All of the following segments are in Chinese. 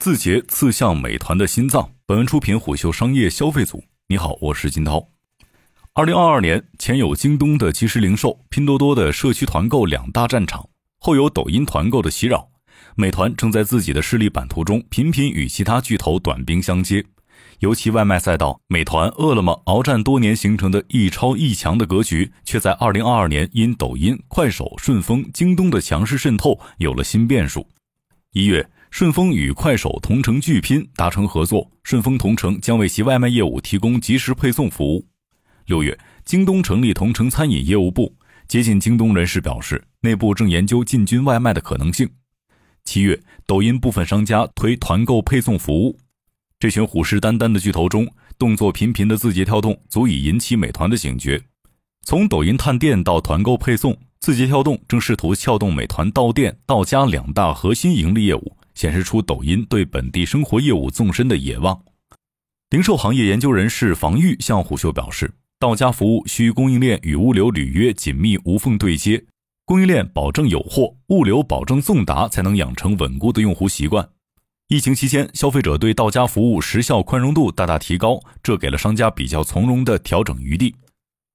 字节刺向美团的心脏。本文出品虎嗅商业消费组。你好，我是金涛。二零二二年前有京东的即时零售、拼多多的社区团购两大战场，后有抖音团购的袭扰，美团正在自己的势力版图中频频与其他巨头短兵相接。尤其外卖赛道，美团、饿了么鏖战多年形成的一超一强的格局，却在二零二二年因抖音、快手、顺丰、京东的强势渗透有了新变数。一月。顺丰与快手同城巨拼达成合作，顺丰同城将为其外卖业务提供即时配送服务。六月，京东成立同城餐饮业务部，接近京东人士表示，内部正研究进军外卖的可能性。七月，抖音部分商家推团购配送服务。这群虎视眈眈的巨头中，动作频频的字节跳动足以引起美团的警觉。从抖音探店到团购配送，字节跳动正试图撬动美团到店到家两大核心盈利业务。显示出抖音对本地生活业务纵深的野望。零售行业研究人士房玉向虎嗅表示，到家服务需供应链与物流履约紧密无缝对接，供应链保证有货，物流保证送达，才能养成稳固的用户习惯。疫情期间，消费者对到家服务时效宽容度大大提高，这给了商家比较从容的调整余地。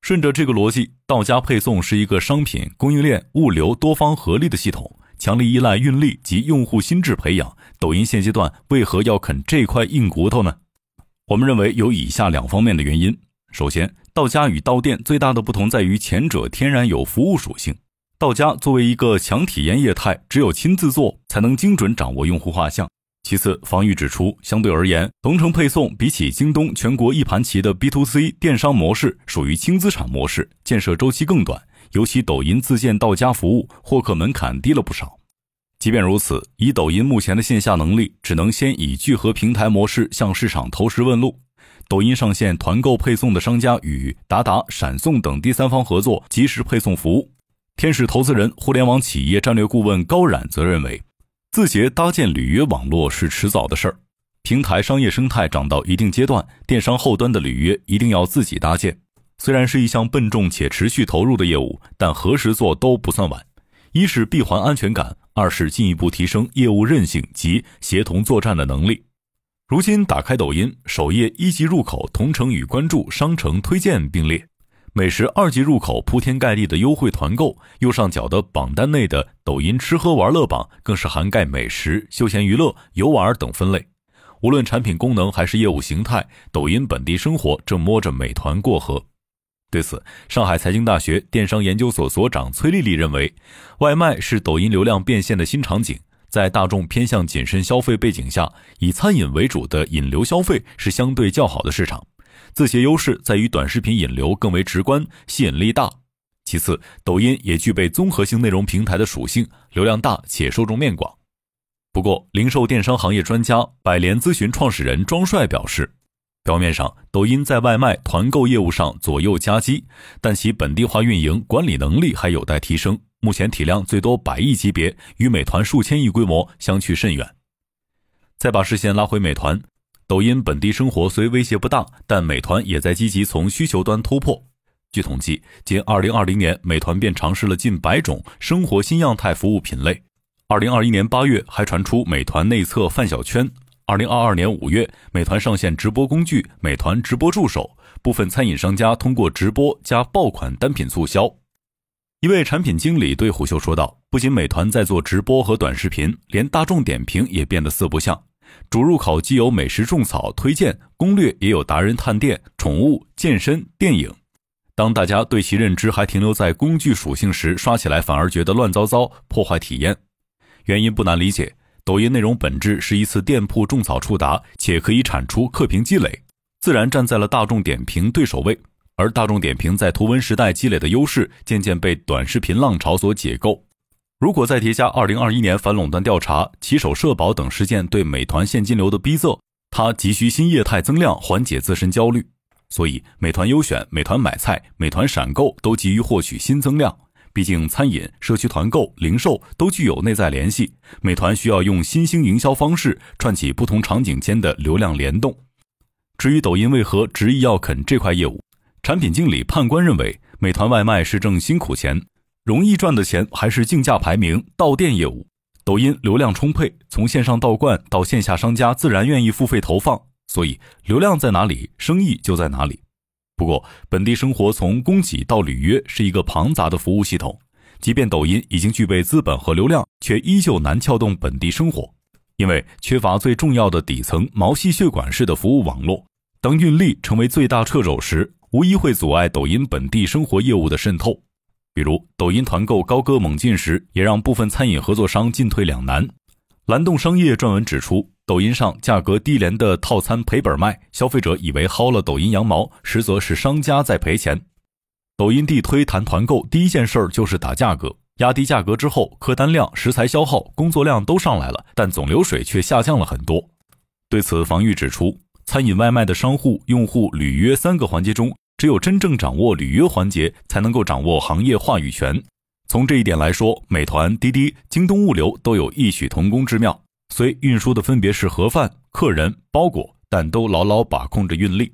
顺着这个逻辑，到家配送是一个商品供应链物流多方合力的系统。强力依赖运力及用户心智培养，抖音现阶段为何要啃这块硬骨头呢？我们认为有以下两方面的原因。首先，到家与到店最大的不同在于前者天然有服务属性，到家作为一个强体验业态，只有亲自做才能精准掌握用户画像。其次，防御指出，相对而言，同城配送比起京东全国一盘棋的 B to C 电商模式，属于轻资产模式，建设周期更短。尤其抖音自建到家服务，获客门槛低了不少。即便如此，以抖音目前的线下能力，只能先以聚合平台模式向市场投石问路。抖音上线团购配送的商家与达达、闪送等第三方合作即时配送服务。天使投资人、互联网企业战略顾问高冉则认为，字节搭建履约网络是迟早的事儿。平台商业生态涨到一定阶段，电商后端的履约一定要自己搭建。虽然是一项笨重且持续投入的业务，但何时做都不算晚。一是闭环安全感，二是进一步提升业务韧性及协同作战的能力。如今打开抖音首页一级入口，同城与关注、商城推荐并列；美食二级入口，铺天盖地的优惠团购；右上角的榜单内的抖音吃喝玩乐榜，更是涵盖美食、休闲娱乐、游玩等分类。无论产品功能还是业务形态，抖音本地生活正摸着美团过河。对此，上海财经大学电商研究所所长崔丽丽认为，外卖是抖音流量变现的新场景。在大众偏向谨慎消费背景下，以餐饮为主的引流消费是相对较好的市场。字节优势在于短视频引流更为直观，吸引力大。其次，抖音也具备综合性内容平台的属性，流量大且受众面广。不过，零售电商行业专家百联咨询创始人庄帅表示。表面上，抖音在外卖团购业务上左右夹击，但其本地化运营管理能力还有待提升。目前体量最多百亿级别，与美团数千亿规模相去甚远。再把视线拉回美团，抖音本地生活虽威胁不大，但美团也在积极从需求端突破。据统计，仅2020年，美团便尝试了近百种生活新样态服务品类。2021年8月，还传出美团内测饭小圈。二零二二年五月，美团上线直播工具“美团直播助手”，部分餐饮商家通过直播加爆款单品促销。一位产品经理对虎嗅说道：“不仅美团在做直播和短视频，连大众点评也变得四不像。主入口既有美食种草推荐攻略，也有达人探店、宠物、健身、电影。当大家对其认知还停留在工具属性时，刷起来反而觉得乱糟糟，破坏体验。原因不难理解。”抖音内容本质是一次店铺种草触达，且可以产出客评积累，自然站在了大众点评对手位。而大众点评在图文时代积累的优势，渐渐被短视频浪潮所解构。如果再叠加2021年反垄断调查、骑手社保等事件对美团现金流的逼仄，它急需新业态增量缓解自身焦虑。所以，美团优选、美团买菜、美团闪购都急于获取新增量。毕竟，餐饮、社区团购、零售都具有内在联系，美团需要用新兴营销方式串起不同场景间的流量联动。至于抖音为何执意要啃这块业务，产品经理判官认为，美团外卖是挣辛苦钱，容易赚的钱还是竞价排名、到店业务。抖音流量充沛，从线上倒灌到线下商家自然愿意付费投放，所以流量在哪里，生意就在哪里。不过，本地生活从供给到履约是一个庞杂的服务系统，即便抖音已经具备资本和流量，却依旧难撬动本地生活，因为缺乏最重要的底层毛细血管式的服务网络。当运力成为最大掣肘时，无疑会阻碍抖音本地生活业务的渗透。比如，抖音团购高歌猛进时，也让部分餐饮合作商进退两难。蓝洞商业撰文指出。抖音上价格低廉的套餐赔本卖，消费者以为薅了抖音羊毛，实则是商家在赔钱。抖音地推谈团购，第一件事儿就是打价格，压低价格之后，客单量、食材消耗、工作量都上来了，但总流水却下降了很多。对此，防御指出，餐饮外卖的商户、用户履约三个环节中，只有真正掌握履约环节，才能够掌握行业话语权。从这一点来说，美团、滴滴、京东物流都有异曲同工之妙。虽运输的分别是盒饭、客人、包裹，但都牢牢把控着运力。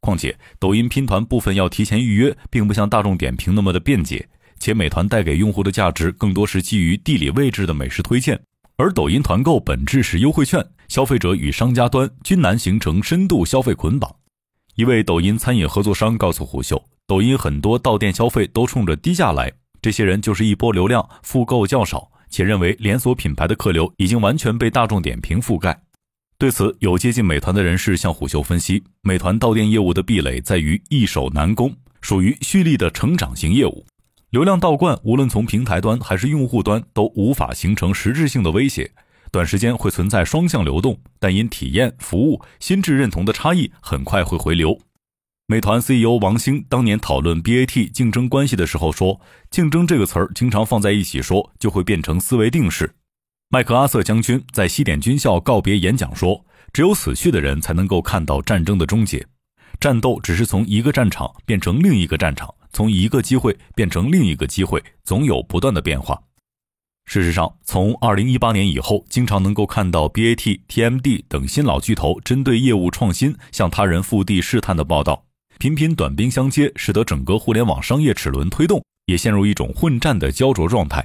况且，抖音拼团部分要提前预约，并不像大众点评那么的便捷。且美团带给用户的价值更多是基于地理位置的美食推荐，而抖音团购本质是优惠券，消费者与商家端均难形成深度消费捆绑。一位抖音餐饮合作商告诉虎嗅，抖音很多到店消费都冲着低价来，这些人就是一波流量，复购较少。且认为连锁品牌的客流已经完全被大众点评覆盖。对此，有接近美团的人士向虎嗅分析，美团到店业务的壁垒在于易守难攻，属于蓄力的成长型业务。流量倒灌，无论从平台端还是用户端，都无法形成实质性的威胁。短时间会存在双向流动，但因体验、服务、心智认同的差异，很快会回流。美团 CEO 王兴当年讨论 BAT 竞争关系的时候说：“竞争这个词儿经常放在一起说，就会变成思维定式。”麦克阿瑟将军在西点军校告别演讲说：“只有死去的人才能够看到战争的终结，战斗只是从一个战场变成另一个战场，从一个机会变成另一个机会，总有不断的变化。”事实上，从2018年以后，经常能够看到 BAT、TMD 等新老巨头针对业务创新向他人腹地试探的报道。频频短兵相接，使得整个互联网商业齿轮推动也陷入一种混战的焦灼状态。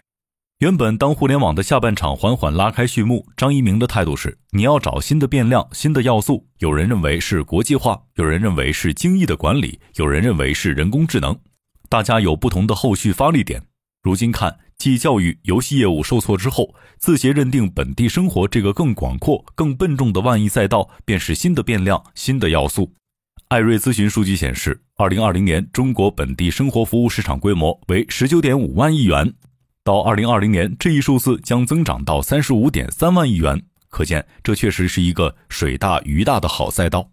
原本当互联网的下半场缓缓拉开序幕，张一鸣的态度是：你要找新的变量、新的要素。有人认为是国际化，有人认为是精益的管理，有人认为是人工智能。大家有不同的后续发力点。如今看，继教育、游戏业务受挫之后，字节认定本地生活这个更广阔、更笨重的万亿赛道，便是新的变量、新的要素。艾瑞咨询数据显示，二零二零年中国本地生活服务市场规模为十九点五万亿元，到二零二零年，这一数字将增长到三十五点三万亿元。可见，这确实是一个水大鱼大的好赛道。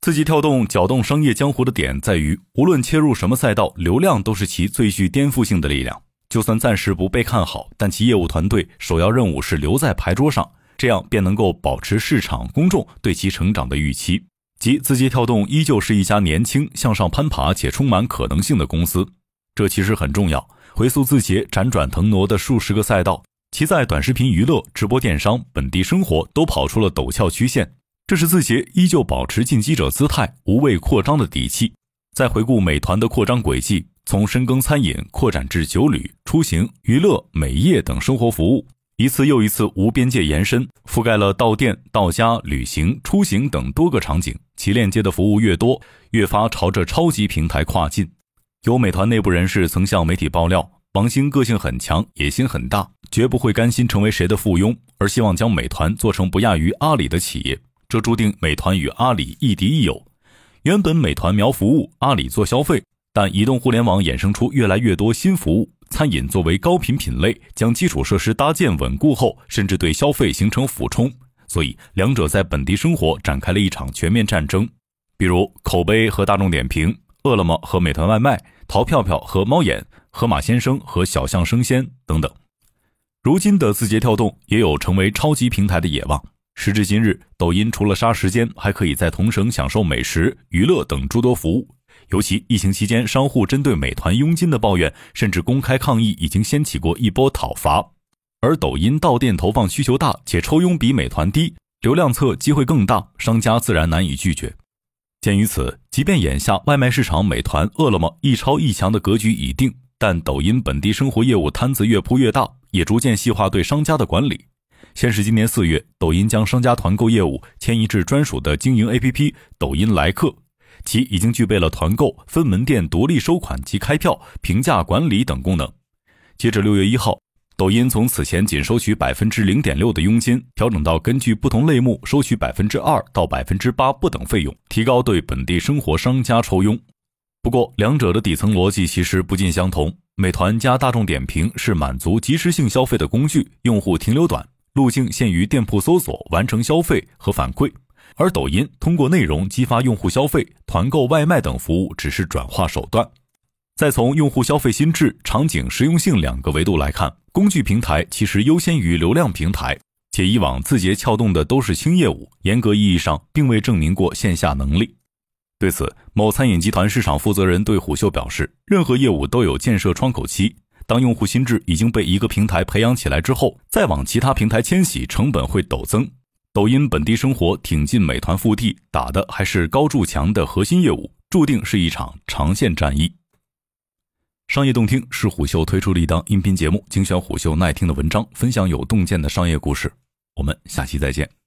字节跳动搅动商业江湖的点在于，无论切入什么赛道，流量都是其最具颠覆性的力量。就算暂时不被看好，但其业务团队首要任务是留在牌桌上，这样便能够保持市场公众对其成长的预期。即字节跳动依旧是一家年轻、向上攀爬且充满可能性的公司，这其实很重要。回溯字节辗转腾挪的数十个赛道，其在短视频娱乐、直播电商、本地生活都跑出了陡峭曲线，这是字节依旧保持进击者姿态、无畏扩张的底气。再回顾美团的扩张轨迹，从深耕餐饮扩展至酒旅、出行、娱乐、美业等生活服务。一次又一次无边界延伸，覆盖了到店、到家、旅行、出行等多个场景。其链接的服务越多，越发朝着超级平台跨进。有美团内部人士曾向媒体爆料，王兴个性很强，野心很大，绝不会甘心成为谁的附庸，而希望将美团做成不亚于阿里的企业。这注定美团与阿里亦敌亦友。原本美团瞄服务，阿里做消费，但移动互联网衍生出越来越多新服务。餐饮作为高频品类，将基础设施搭建稳固后，甚至对消费形成俯冲，所以两者在本地生活展开了一场全面战争。比如口碑和大众点评，饿了么和美团外卖，淘票票和猫眼，盒马鲜生和小象生鲜等等。如今的字节跳动也有成为超级平台的野望。时至今日，抖音除了杀时间，还可以在同城享受美食、娱乐等诸多服务。尤其疫情期间，商户针对美团佣金的抱怨，甚至公开抗议，已经掀起过一波讨伐。而抖音到店投放需求大，且抽佣比美团低，流量侧机会更大，商家自然难以拒绝。鉴于此，即便眼下外卖市场美团、饿了么一超一强的格局已定，但抖音本地生活业务摊子越铺越大，也逐渐细化对商家的管理。先是今年四月，抖音将商家团购业务迁移至专属的经营 APP“ 抖音来客”，其已经具备了团购、分门店独立收款及开票、评价管理等功能。截至六月一号，抖音从此前仅收取百分之零点六的佣金，调整到根据不同类目收取百分之二到百分之八不等费用，提高对本地生活商家抽佣。不过，两者的底层逻辑其实不尽相同。美团加大众点评是满足即时性消费的工具，用户停留短。路径限于店铺搜索完成消费和反馈，而抖音通过内容激发用户消费、团购、外卖等服务只是转化手段。再从用户消费心智、场景实用性两个维度来看，工具平台其实优先于流量平台，且以往字节撬动的都是轻业务，严格意义上并未证明过线下能力。对此，某餐饮集团市场负责人对虎嗅表示：“任何业务都有建设窗口期。”当用户心智已经被一个平台培养起来之后，再往其他平台迁徙，成本会陡增。抖音本地生活挺进美团腹地，打的还是高筑墙的核心业务，注定是一场长线战役。商业洞听是虎嗅推出的一档音频节目，精选虎嗅耐听的文章，分享有洞见的商业故事。我们下期再见。